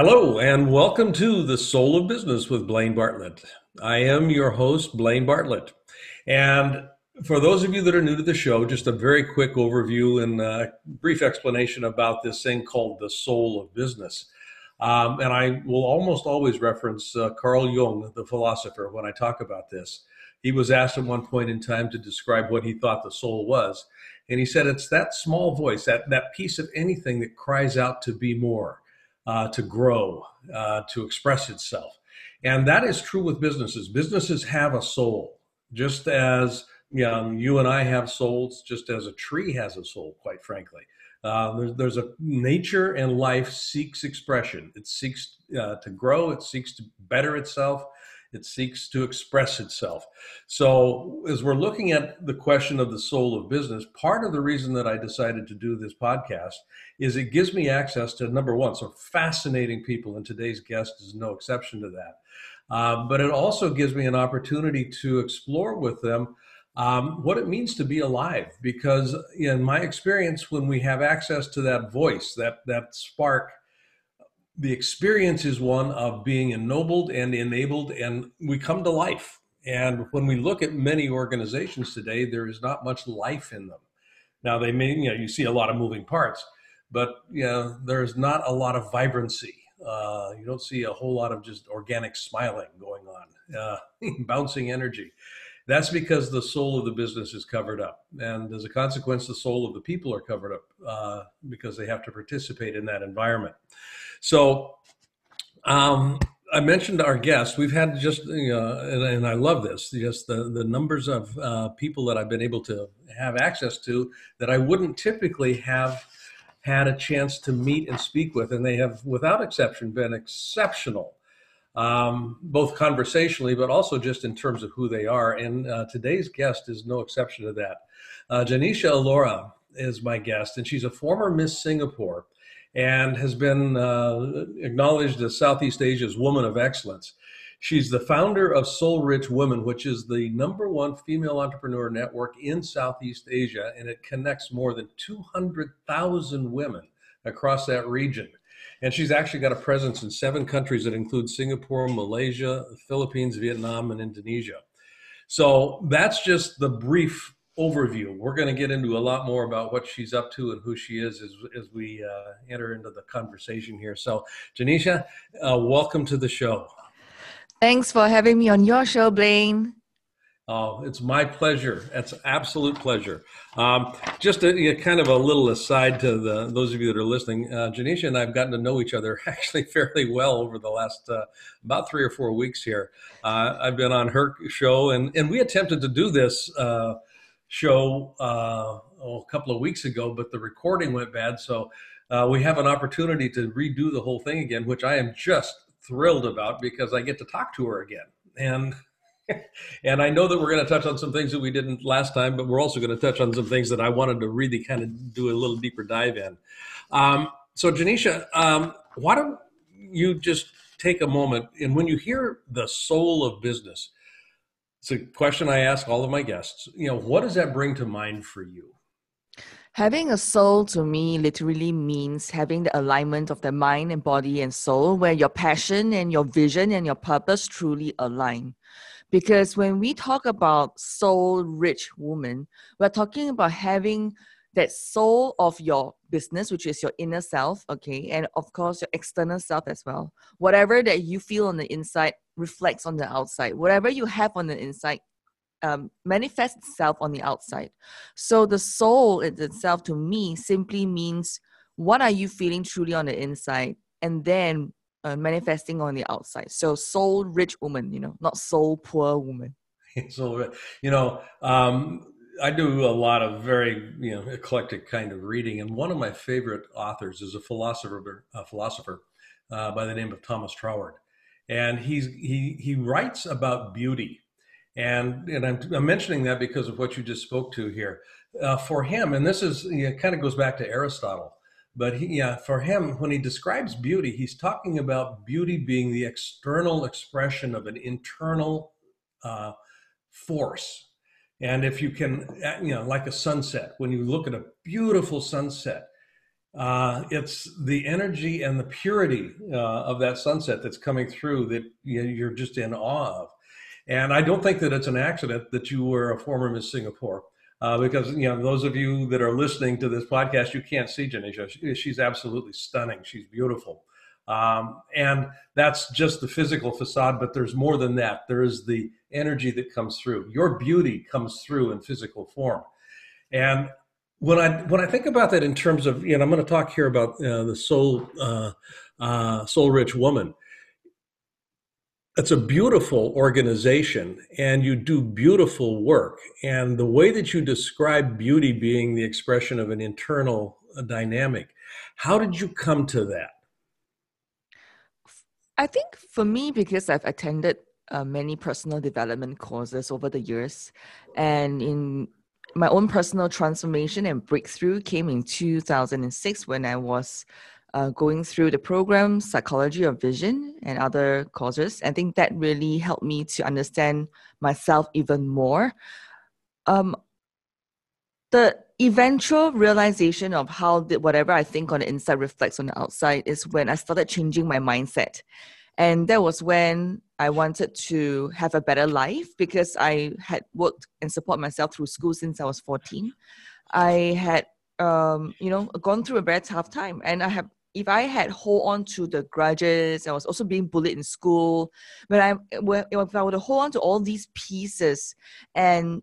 Hello, and welcome to The Soul of Business with Blaine Bartlett. I am your host, Blaine Bartlett. And for those of you that are new to the show, just a very quick overview and a brief explanation about this thing called the soul of business. Um, and I will almost always reference uh, Carl Jung, the philosopher, when I talk about this. He was asked at one point in time to describe what he thought the soul was. And he said, it's that small voice, that, that piece of anything that cries out to be more uh, to grow, uh, to express itself. And that is true with businesses. Businesses have a soul, just as you, know, you and I have souls, just as a tree has a soul, quite frankly. Uh, there's, there's, a nature and life seeks expression. It seeks uh, to grow. It seeks to better itself. It seeks to express itself. So, as we're looking at the question of the soul of business, part of the reason that I decided to do this podcast is it gives me access to number one, some fascinating people, and today's guest is no exception to that. Uh, but it also gives me an opportunity to explore with them um, what it means to be alive. Because in my experience, when we have access to that voice, that that spark, the experience is one of being ennobled and enabled, and we come to life. And when we look at many organizations today, there is not much life in them. Now they may, you know, you see a lot of moving parts, but you know, there's not a lot of vibrancy. Uh, you don't see a whole lot of just organic smiling going on, uh, bouncing energy. That's because the soul of the business is covered up. And as a consequence, the soul of the people are covered up uh, because they have to participate in that environment. So, um, I mentioned our guests. We've had just, and, and, I love this, just the, the numbers of uh, people that I've been able to have access to that I wouldn't typically have had a chance to meet and speak with. And they have, without exception, been exceptional, um, both conversationally, but also just in terms of who they are. And uh, today's guest is no exception to that. Uh, Genecia Alluora is my guest, and she's a former Miss Singapore and has been uh, acknowledged as Southeast Asia's Woman of Excellence. She's the founder of Soul Rich Women, which is the number one female entrepreneur network in Southeast Asia, and it connects more than 200,000 women across that region. And she's actually got a presence in seven countries that include Singapore, Malaysia, Philippines, Vietnam, and Indonesia. So that's just the brief overview. We're going to get into a lot more about what she's up to and who she is as, as we uh, enter into the conversation here. So, Genecia, uh, welcome to the show. Thanks for having me on your show, Blaine. Oh, it's my pleasure. It's absolute pleasure. Um, just a, kind of a little aside to the, those of you that are listening. Uh, Genecia and I have gotten to know each other actually fairly well over the last uh, about three or four weeks here. Uh, I've been on her show, and, and we attempted to do this uh, show uh, oh, a couple of weeks ago, but the recording went bad. So uh, we have an opportunity to redo the whole thing again, which I am just thrilled about because I get to talk to her again. And and I know that we're going to touch on some things that we didn't last time, but we're also going to touch on some things that I wanted to really kind of do a little deeper dive in. Um, so, Genecia, um, why don't you just take a moment and when you hear the soul of business, it's a question I ask all of my guests. You know, what does that bring to mind for you? Having a soul to me literally means having the alignment of the mind and body and soul, where your passion and your vision and your purpose truly align. Because when we talk about soul rich woman, we're talking about having that soul of your business, which is your inner self, okay, and of course your external self as well. Whatever that you feel on the inside reflects on the outside. Whatever you have on the inside um, manifests itself on the outside. So the soul itself, to me, simply means what are you feeling truly on the inside, and then uh, manifesting on the outside. So soul rich woman, you know, not soul poor woman. so, you know, um, I do a lot of very you know eclectic kind of reading, and one of my favorite authors is a philosopher, a philosopher uh, by the name of Thomas Troward, and he's he he writes about beauty, and and I'm, I'm mentioning that because of what you just spoke to here. Uh, for him, and this is you know, kind of goes back to Aristotle, but he, yeah, for him, when he describes beauty, he's talking about beauty being the external expression of an internal uh, force And if you can, uh, you know, like a sunset, when you look at a beautiful sunset, uh, it's the energy and the purity uh, of that sunset that's coming through that you're just in awe of. And I don't think that it's an accident that you were a former Miss Singapore. Uh, because you know those of you that are listening to this podcast, you can't see Genecia. She's absolutely stunning. She's beautiful, um, and that's just the physical facade. But there's more than that. There is the energy that comes through. Your beauty comes through in physical form, and when I when I think about that in terms of you know I'm going to talk here about uh, the soul uh, uh, soul rich woman. It's a beautiful organization, and you do beautiful work. And the way that you describe beauty being the expression of an internal uh, dynamic, how did you come to that? I think for me, because I've attended uh, many personal development courses over the years, and in my own personal transformation and breakthrough came in 2006 when I was uh, going through the program Psychology of Vision and other courses. I think that really helped me to understand myself even more. Um, the eventual realization of how the, whatever I think on the inside reflects on the outside is when I started changing my mindset. And that was when I wanted to have a better life because I had worked and support myself through school since I was 14. I had, um, you know, gone through a very tough time. And I have, if I had hold on to the grudges, I was also being bullied in school. But I, if I would hold on to all these pieces and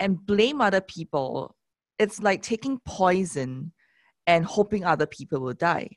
and blame other people, it's like taking poison and hoping other people will die.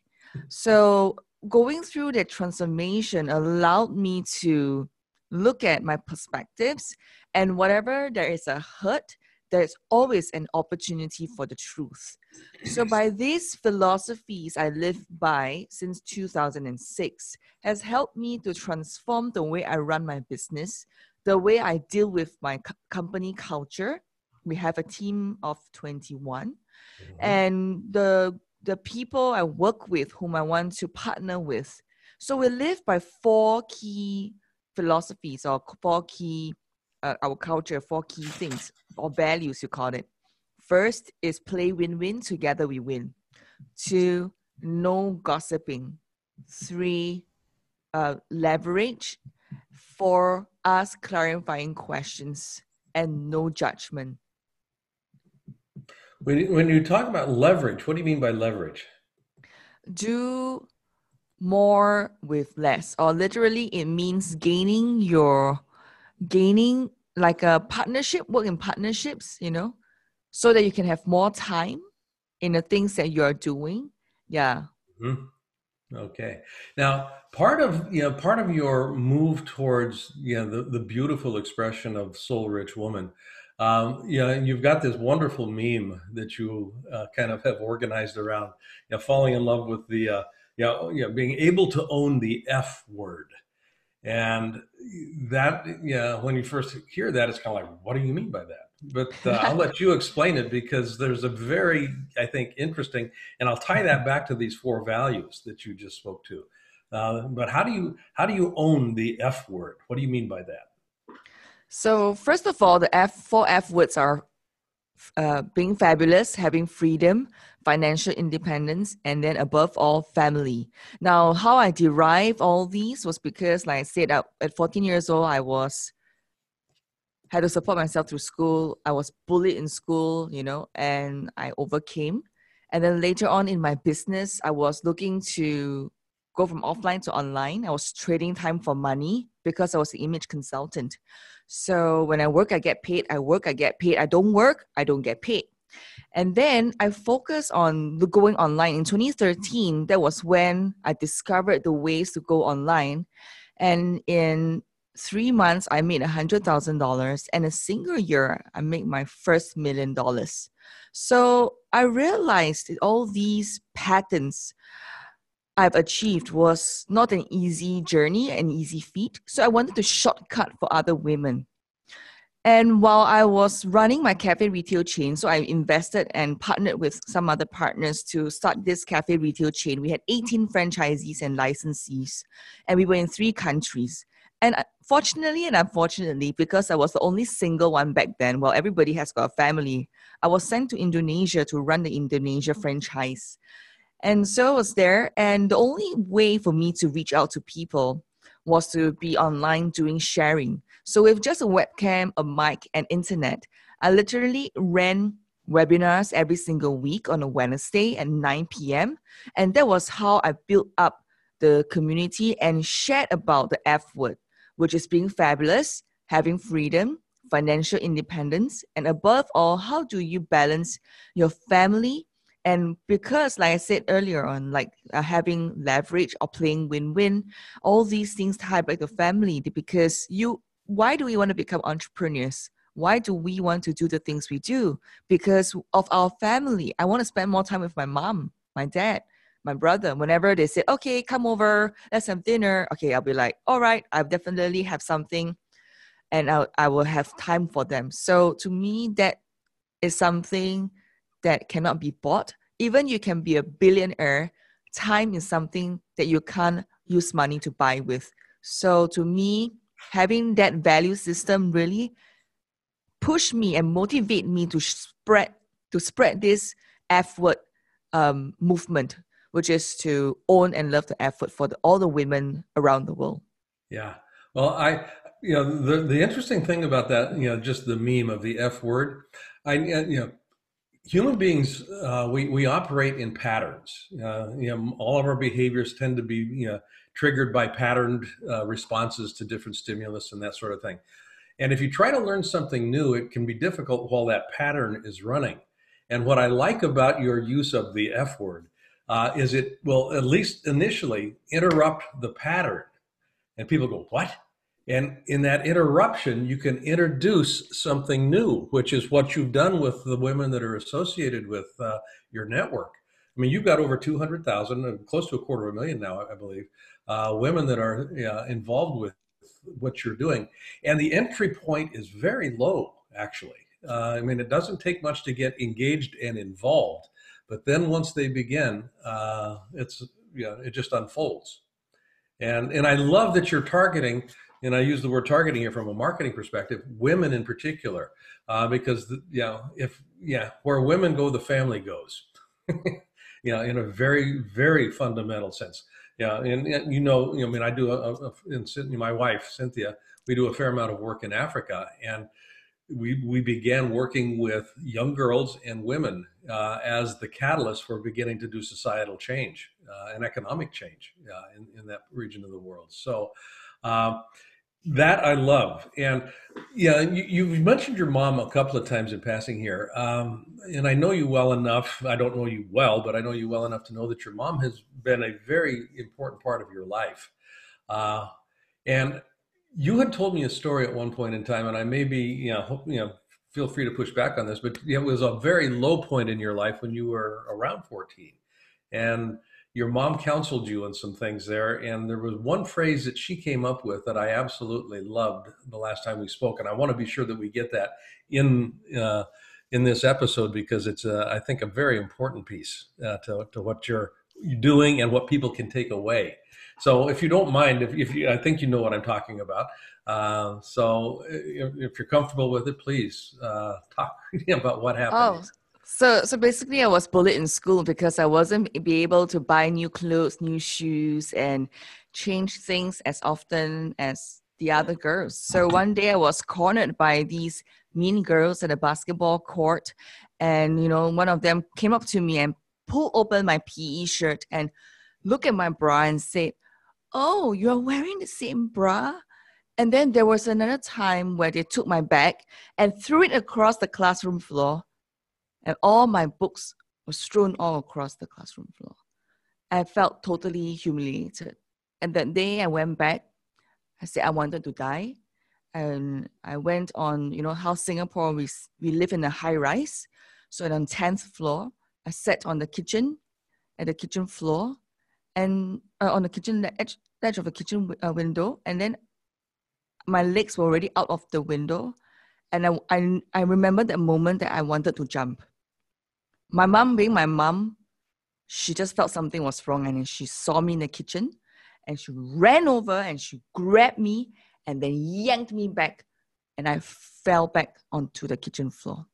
So going through that transformation allowed me to look at my perspectives and whatever there is a hurt there's always an opportunity for the truth so by these philosophies i live by since 2006 has helped me to transform the way i run my business the way i deal with my co- company culture we have a team of 21 mm-hmm. and the the people I work with, whom I want to partner with. So we live by four key philosophies or four key, uh, our culture, four key things or values, you call it. First is play win win, together we win. Two, no gossiping. Three, uh, leverage. Four, ask clarifying questions. And no judgment. When, when you talk about leverage, what do you mean by leverage? Do more with less, or literally, it means gaining your gaining like a partnership, work in partnerships, you know, so that you can have more time in the things that you are doing. Yeah. Mm-hmm. Okay. Now, part of you know part of your move towards you know the, the beautiful expression of soul rich woman um, you know, you've got this wonderful meme that you uh, kind of have organized around, you know, falling in love with the, uh, you, know, you know, being able to own the F word. And that, know, when you first hear that, it's kind of like, what do you mean by that? But uh, I'll let you explain it because there's a very, I think, interesting, and I'll tie that back to these four values that you just spoke to. Uh, but how do you how do you own the F word? What do you mean by that? So first of all, the F four F words are uh, being fabulous, having freedom, financial independence, and then above all, family. Now, how I derive all these was because, like I said, at 14 years old, I was had to support myself through school. I was bullied in school, you know, and I overcame. And then later on in my business, I was looking to go from offline to online. I was trading time for money because I was an image consultant. So when I work, I get paid. I work, I get paid. I don't work, I don't get paid. And then I focus on going online. In 2013, that was when I discovered the ways to go online. And in three months, I made $100,000. And a single year, I made my first million dollars. So I realized all these patterns I've achieved was not an easy journey, an easy feat. So I wanted to shortcut for other women. And while I was running my cafe retail chain, so I invested and partnered with some other partners to start this cafe retail chain. We had 18 franchisees and licensees, and we were in three countries. And uh, fortunately and unfortunately, because I was the only single one back then, while everybody has got a family, I was sent to Indonesia to run the Indonesia franchise. And so I was there, and the only way for me to reach out to people was to be online doing sharing. So with just a webcam, a mic, and internet, I literally ran webinars every single week on a Wednesday at 9 p.m. And that was how I built up the community and shared about the F word, which is being fabulous, having freedom, financial independence, and above all, how do you balance your family? And because, like I said earlier on, like uh, having leverage or playing win-win, all these things tie back to family because you. Why do we want to become entrepreneurs? Why do we want to do the things we do? Because of our family. I want to spend more time with my mom, my dad my brother, whenever they say, okay, come over, let's have dinner, okay, I'll be like, all right, I definitely have something and I, I will have time for them. So to me, that is something that cannot be bought. Even you can be a billionaire, time is something that you can't use money to buy with. So to me, having that value system really push me and motivate me to spread to spread this F word um, movement which is to own and love the effort for the, all the women around the world. Yeah. Well, I, you know, the, the interesting thing about that, you know, just the meme of the F word, I, you know, human beings, uh, we, we operate in patterns. Uh, you know, all of our behaviors tend to be, you know, triggered by patterned uh, responses to different stimulus and that sort of thing. And if you try to learn something new, it can be difficult while that pattern is running. And what I like about your use of the F word uh, is it will at least initially interrupt the pattern. And people go, what? And in that interruption, you can introduce something new, which is what you've done with the women that are associated with uh, your network. I mean, you've got over 200,000, uh, close to a quarter of a million now, I believe, uh, women that are uh, involved with what you're doing. And the entry point is very low, actually. Uh, I mean, it doesn't take much to get engaged and involved. But then once they begin, uh, it's you know, it just unfolds. And and I love that you're targeting, and I use the word targeting here from a marketing perspective, women in particular, uh, because the, you know if yeah, where women go, the family goes. you know, in a very very fundamental sense. Yeah, and, and you know, you know, I mean, I do a, a, my wife Cynthia, we do a fair amount of work in Africa, and we, we began working with young girls and women uh, as the catalyst for beginning to do societal change uh, and economic change uh, in, in that region of the world. So um, that I love. And yeah, you, have mentioned your mom a couple of times in passing here. Um, and I know you well enough. I don't know you well, but I know you well enough to know that your mom has been a very important part of your life. Uh, and you had told me a story at one point in time, and I may be, you know, hope, you know, feel free to push back on this, but it was a very low point in your life when you were around 14, and your mom counseled you on some things there, and there was one phrase that she came up with that I absolutely loved the last time we spoke, and I want to be sure that we get that in. Uh, in this episode because it's a, I think a very important piece uh, to, to what you're doing and what people can take away. So if you don't mind, if, if you, I think you know what I'm talking about. Uh, so if, if, you're comfortable with it, please uh, talk about what happened. Oh. So, so basically, I was bullied in school because I wasn't be able to buy new clothes, new shoes, and change things as often as the other girls. So one day I was cornered by these mean girls at a basketball court, and you know, one of them came up to me and pulled open my PE shirt and looked at my bra and said, oh, you're wearing the same bra? And then there was another time where they took my bag and threw it across the classroom floor, and all my books were strewn all across the classroom floor. I felt totally humiliated. And that day I went back, I said I wanted to die. And I went on, you know, how Singapore, we, we live in a high rise. So on 10th floor, I sat on the kitchen, at the kitchen floor, and uh, on the kitchen the edge, edge of the kitchen uh, window, and then my legs were already out of the window, and I, I I remember that moment that I wanted to jump. My mom, being my mom, she just felt something was wrong, and she saw me in the kitchen, and she ran over and she grabbed me and then yanked me back, and I fell back onto the kitchen floor.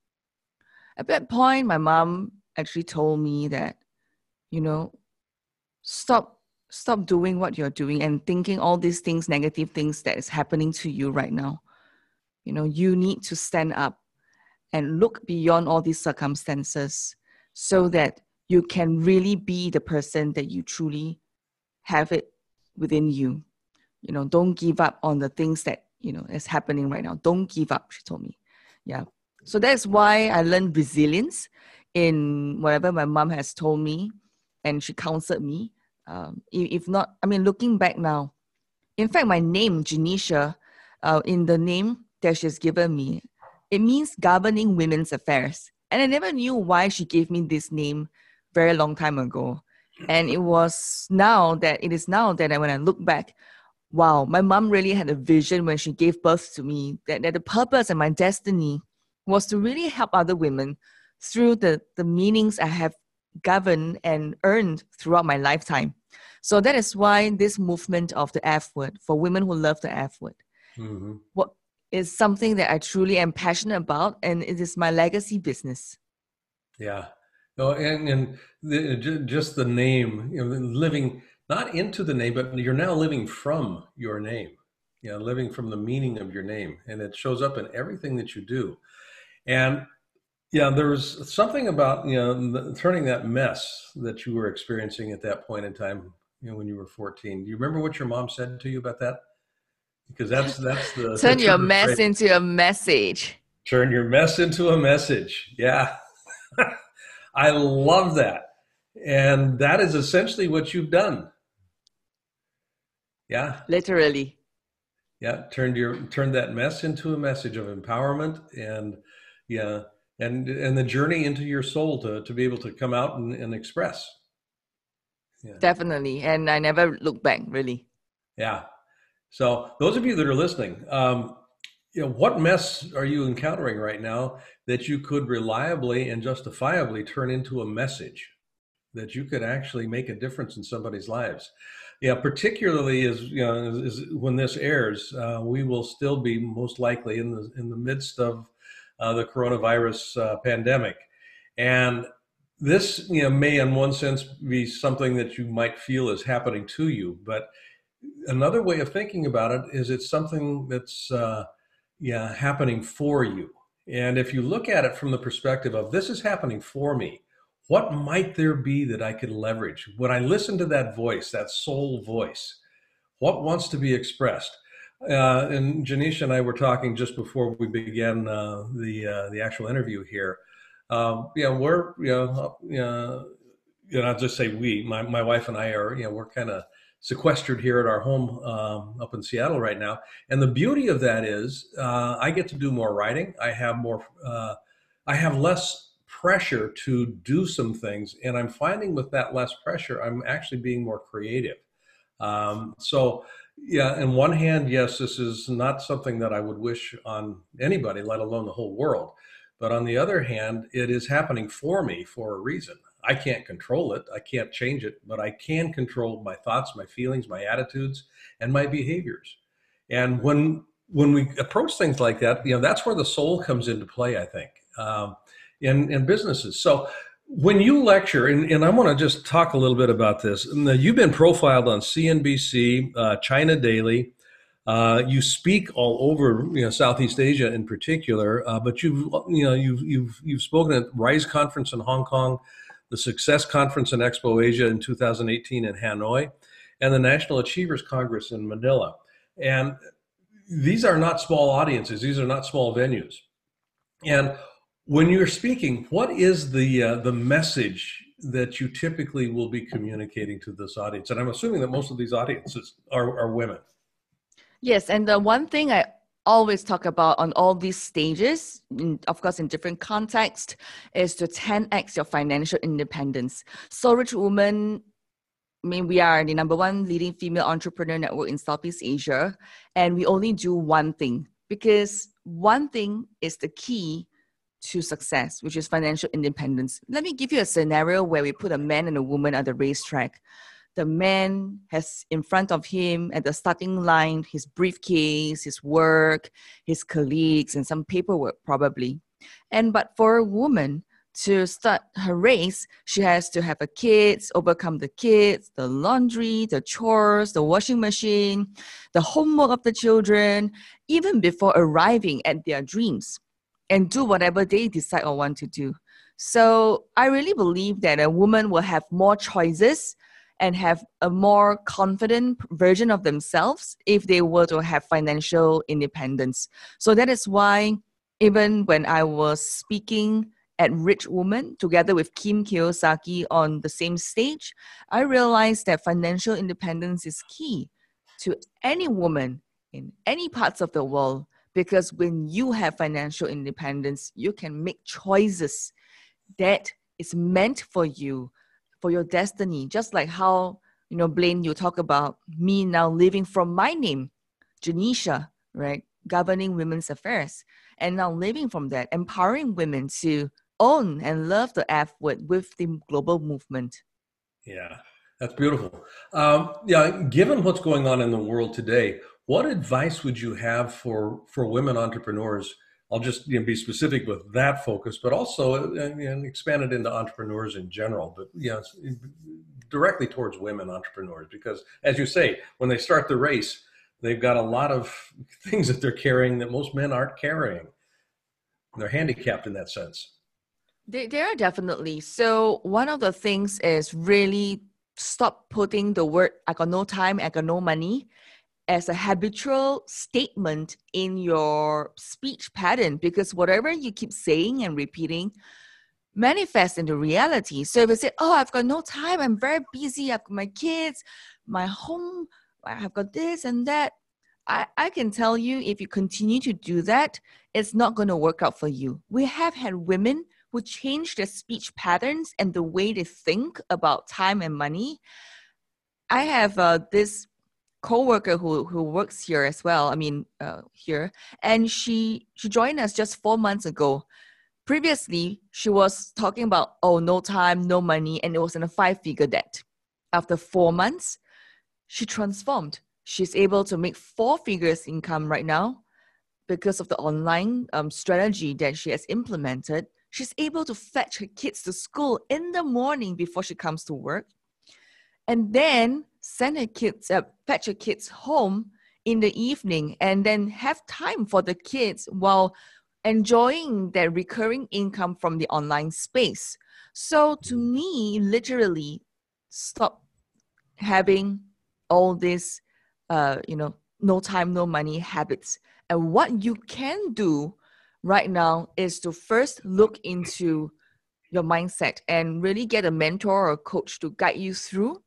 At that point, my mom actually told me that, you know, stop stop doing what you're doing and thinking all these things, negative things that is happening to you right now. You know, you need to stand up and look beyond all these circumstances so that you can really be the person that you truly have it within you. You know, don't give up on the things that, you know, is happening right now. Don't give up, she told me. Yeah. So that's why I learned resilience in whatever my mom has told me and she counseled me um, if not, I mean, looking back now, in fact, my name, Genecia, uh, in the name that she's given me, it means governing women's affairs. And I never knew why she gave me this name very long time ago. And it was now that it is now that I, when I look back, wow, my mom really had a vision when she gave birth to me that, that the purpose and my destiny was to really help other women through the, the meanings I have governed and earned throughout my lifetime. So that is why this movement of the F word for women who love the F word, mm-hmm. what is something that I truly am passionate about, and it is my legacy business. Yeah, no, and and the, just the name, you know, living not into the name, but you're now living from your name. You know, living from the meaning of your name, and it shows up in everything that you do. And yeah, there was something about you know turning that mess that you were experiencing at that point in time, you know, when you were 14. Do you remember what your mom said to you about that? Because that's that's the turn your mess into a message. Turn your mess into a message. Yeah, I love that, and that is essentially what you've done. Yeah, literally. Yeah, turned your turned that mess into a message of empowerment and yeah and and the journey into your soul to to be able to come out and, and express yeah. definitely and i never look back really yeah so those of you that are listening um, you know what mess are you encountering right now that you could reliably and justifiably turn into a message that you could actually make a difference in somebody's lives yeah particularly as you know as, as when this airs uh, we will still be most likely in the in the midst of uh, the coronavirus uh, pandemic. And this you know, may, in one sense, be something that you might feel is happening to you. But another way of thinking about it is it's something that's uh, yeah, happening for you. And if you look at it from the perspective of this is happening for me, what might there be that I could leverage? When I listen to that voice, that soul voice, what wants to be expressed? Uh, and Genecia and I were talking just before we began uh, the uh, the actual interview here. Um, we're you know, know, you know, I'll just say we. My my wife and I are you know we're kind of sequestered here at our home um, up in Seattle right now. And the beauty of that is uh, I get to do more writing. I have more. Uh, I have less pressure to do some things, and I'm finding with that less pressure, I'm actually being more creative. Um, so yeah, in one hand, yes, this is not something that I would wish on anybody, let alone the whole world. But on the other hand, it is happening for me for a reason. I can't control it, I can't change it, but I can control my thoughts, my feelings, my attitudes, and my behaviors. And when when we approach things like that, you know, that's where the soul comes into play. I think um, in in businesses. So when you lecture, and, and I want to just talk a little bit about this. You've been profiled on CNBC, uh, China Daily. Uh, you speak all over, you know, Southeast Asia in particular. Uh, but you've, you know, you've you've you've spoken at Rise Conference in Hong Kong, the Success Conference in Expo Asia in 2018 in Hanoi, and the National Achievers Congress in Manila. And these are not small audiences; these are not small venues. And when you're speaking, what is the uh, the message that you typically will be communicating to this audience? And I'm assuming that most of these audiences are, are women. Yes, and the one thing I always talk about on all these stages, in, of course, in different contexts, is to 10x your financial independence. So, Rich Woman, I mean, we are the number one leading female entrepreneur network in Southeast Asia, and we only do one thing because one thing is the key to success, which is financial independence. Let me give you a scenario where we put a man and a woman at the racetrack. The man has in front of him at the starting line his briefcase, his work, his colleagues, and some paperwork probably. And but for a woman to start her race, she has to have a kids, overcome the kids, the laundry, the chores, the washing machine, the homework of the children, even before arriving at their dreams, and do whatever they decide or want to do. So I really believe that a woman will have more choices and have a more confident version of themselves if they were to have financial independence. So that is why even when I was speaking at Rich Woman together with Kim Kiyosaki on the same stage, I realized that financial independence is key to any woman in any parts of the world because when you have financial independence, you can make choices that is meant for you, for your destiny. Just like how, you know, Blaine, you talk about me now living from my name, Genecia, right? Governing women's affairs. And now living from that, empowering women to own and love the F word with the global movement. Yeah, that's beautiful. Um, yeah, given what's going on in the world today, what advice would you have for for women entrepreneurs I'll just you know, be specific with that focus, but also uh, and, and expand it into entrepreneurs in general. But you know, directly towards women entrepreneurs, because as you say, when they start the race, they've got a lot of things that they're carrying that most men aren't carrying. They're handicapped in that sense. They, they are definitely. So one of the things is really stop putting the word "I got no time," "I got no money," as a habitual statement in your speech pattern because whatever you keep saying and repeating manifests into reality. So if you say, Oh, I've got no time, I'm very busy, I've got my kids, my home, I've got this and that. I, I can tell you if you continue to do that, it's not going to work out for you. We have had women who change their speech patterns and the way they think about time and money. I have uh, this coworker who who works here as well. I mean, uh, here, and she she joined us just four months ago. Previously, she was talking about oh, no time, no money, and it was in a five figure debt. After four months, she transformed. She's able to make four figures income right now because of the online um, strategy that she has implemented. She's able to fetch her kids to school in the morning before she comes to work. And then send her kids, uh, fetch her kids home in the evening, and then have time for the kids while enjoying their recurring income from the online space. So to me, literally, stop having all this, uh, you know, no time, no money habits. And what you can do right now is to first look into your mindset and really get a mentor or a coach to guide you through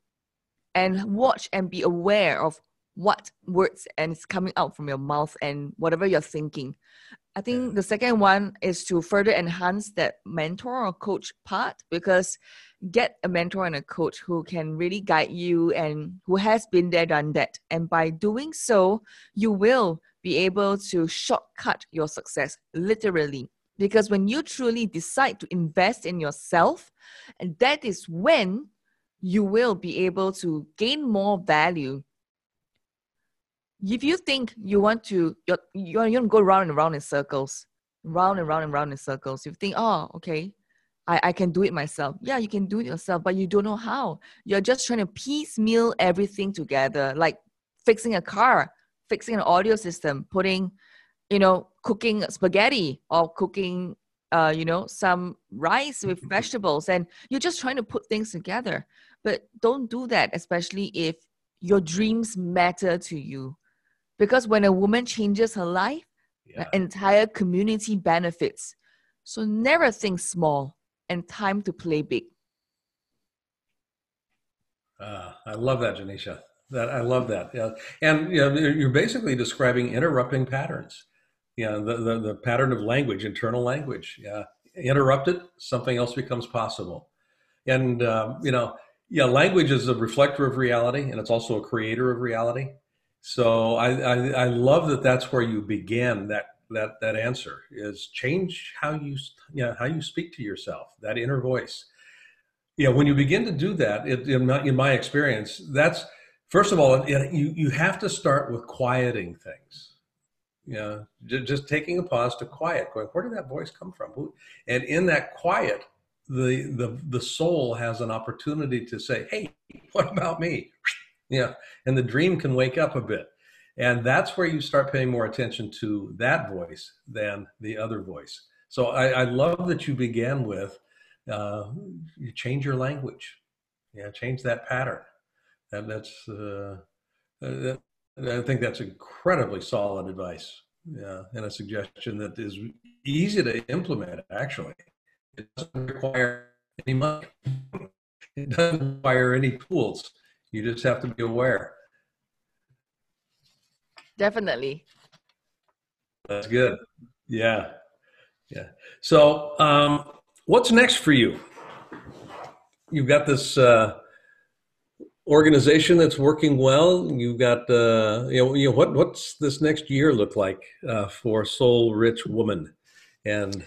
and watch and be aware of what words and it's coming out from your mouth and whatever you're thinking. I think the second one is to further enhance that mentor or coach part because get a mentor and a coach who can really guide you and who has been there, done that. And by doing so, you will be able to shortcut your success literally. Because when you truly decide to invest in yourself, and that is when you will be able to gain more value. If you think you want to, you're, you're, you're going to go round and round in circles, round and round and round in circles. You think, oh, okay, I, I can do it myself. Yeah, you can do it yourself, but you don't know how. You're just trying to piecemeal everything together, like fixing a car, fixing an audio system, putting, you know, cooking spaghetti or cooking, uh, you know, some rice with vegetables, and you're just trying to put things together. But don't do that, especially if your dreams matter to you. Because when a woman changes her life, yeah. the entire community benefits. So never think small and time to play big. Uh, I love that, Genecia. That I love that. Yeah. And you know, you're basically describing interrupting patterns. Yeah, the, the, the pattern of language, internal language. Yeah. Interrupt it, something else becomes possible. And um, you know, yeah, language is a reflector of reality, and it's also a creator of reality. So I, I, I love that that's where you begin that that that answer is change how you yeah how you speak to yourself that inner voice yeah, when you begin to do that, it, in, my, in my experience, that's first of all, it, you you have to start with quieting things. Yeah, just taking a pause to quiet, going, where did that voice come from? And in that quiet, the the the soul has an opportunity to say, "Hey, what about me?" Yeah, and the dream can wake up a bit, and that's where you start paying more attention to that voice than the other voice. So I, I love that you began with uh, you change your language, yeah, change that pattern. And that's uh, that, I think that's incredibly solid advice. Yeah, and a suggestion that is easy to implement. Actually, it doesn't require any money. It doesn't require any tools. You just have to be aware. Definitely. That's good. Yeah. Yeah. So, um, what's next for you? You've got this uh, organization that's working well. You've got, uh, you know, you know, what what's this next year look like uh, for Soul Rich Woman and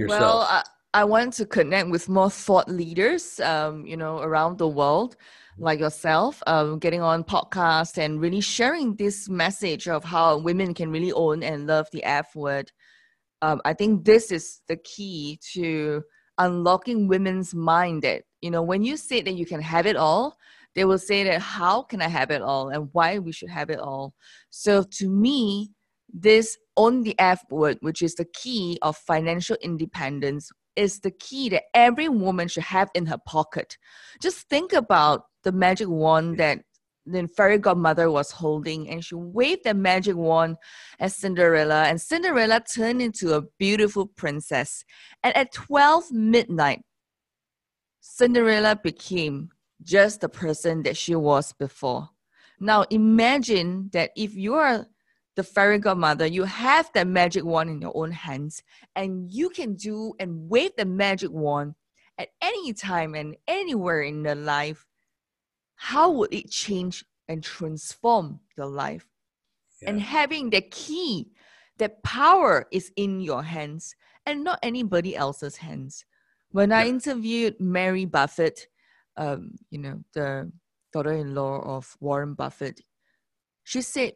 yourself? Well, I, I want to connect with more thought leaders, um, you know, around the world like yourself, um, getting on podcasts and really sharing this message of how women can really own and love the F word um, I think this is the key to unlocking women's mind that, you know, when you say that you can have it all, they will say that how can I have it all and why we should have it all. So to me, this on the F word, which is the key of financial independence, is the key that every woman should have in her pocket. Just think about the magic wand that the fairy godmother was holding and she waved the magic wand at Cinderella and Cinderella turned into a beautiful princess. And at 12 midnight, Cinderella became just the person that she was before. Now imagine that if you are the fairy godmother, you have that magic wand in your own hands and you can do and wave the magic wand at any time and anywhere in your life how would it change and transform your life? Yeah. And having the key, that power is in your hands and not anybody else's hands. When yeah. I interviewed Mary Buffett, um, you know, the daughter-in-law of Warren Buffett, she said,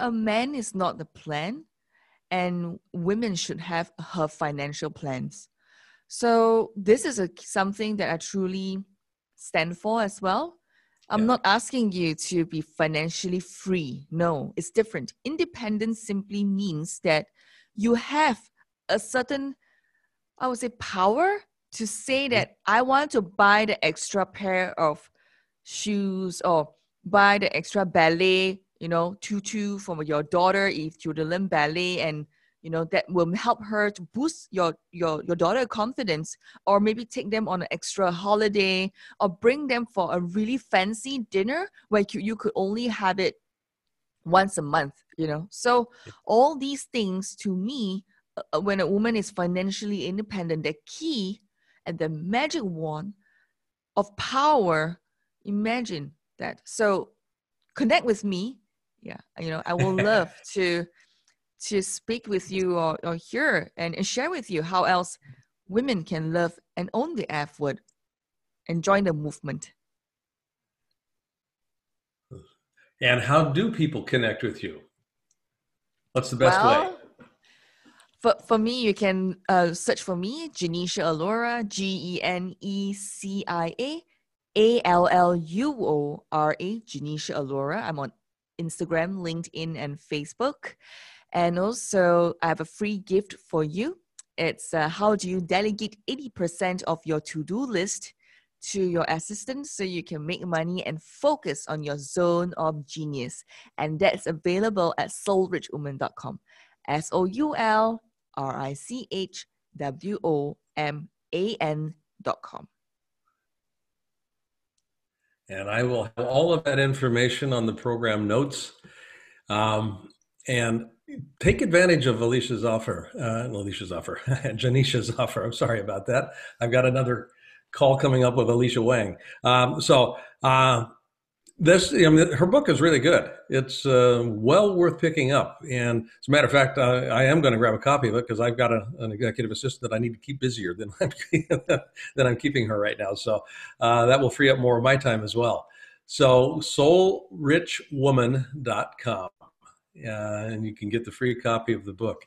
a man is not the plan and women should have her financial plans. So this is a, something that I truly stand for as well. I'm yeah. not asking you to be financially free. No, it's different. Independence simply means that you have a certain, I would say, power to say mm-hmm. that I want to buy the extra pair of shoes or buy the extra ballet, you know, tutu for your daughter if you learn ballet and you know that will help her to boost your your your daughter confidence or maybe take them on an extra holiday or bring them for a really fancy dinner where you, you could only have it once a month you know. So all these things to me uh, uh, when a woman is financially independent the key and the magic wand of power imagine that. So connect with me yeah you know i will love to to speak with you or, or hear and, and share with you how else women can love and own the F word and join the movement. And how do people connect with you? What's the best well, way? For, for me, you can uh, search for me, Genecia Alluora, G E N E C I A A L L U O R A, Genecia Alluora. I'm on Instagram, LinkedIn, and Facebook. And also, I have a free gift for you. It's uh, how do you delegate 80% of your to do list to your assistant so you can make money and focus on your zone of genius. And that's available at soulrichwoman.com. S O U L R I C H W O M A N.com. And I will have all of that information on the program notes. Um, and take advantage of Alicia's offer, uh, Alicia's offer, Genecia's offer. I'm sorry about that. I've got another call coming up with Alicia Wang. Um, so uh, this I mean, her book is really good. It's uh, well worth picking up. And as a matter of fact, I, I am going to grab a copy of it because I've got a, an executive assistant that I need to keep busier than I'm, than I'm keeping her right now. So uh, that will free up more of my time as well. So soulrichwoman.com, uh, and you can get the free copy of the book.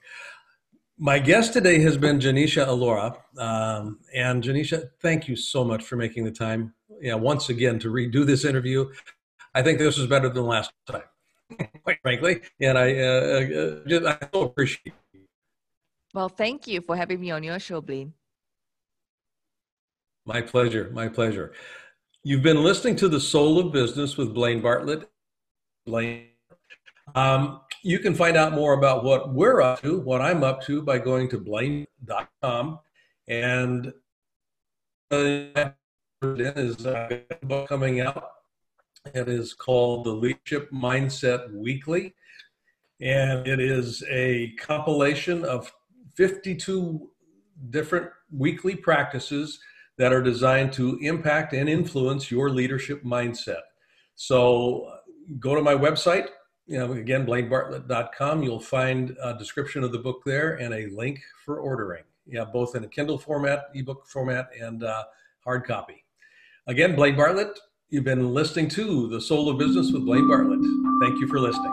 My guest today has been Genecia Alluora. Um, and Genecia, thank you so much for making the time, yeah, once again, to redo this interview. I think this is better than last time, quite frankly. And I, uh, uh, just, I so appreciate it. Well, thank you for having me on your show, Blaine. My pleasure. My pleasure. You've been listening to The Soul of Business with Blaine Bartlett. Blaine. Um, you can find out more about what we're up to, what I'm up to, by going to blaine.com. And uh, is a book coming out it is called the Leadership Mindset Weekly, and it is a compilation of 52 different weekly practices that are designed to impact and influence your leadership mindset. So go to my website, you know, again, blainebartlett.com. You'll find a description of the book there and a link for ordering, yeah, both in a Kindle format, ebook format, and uh, hard copy. Again, Blaine Bartlett, You've been listening to The Soul of Business with Blaine Bartlett. Thank you for listening.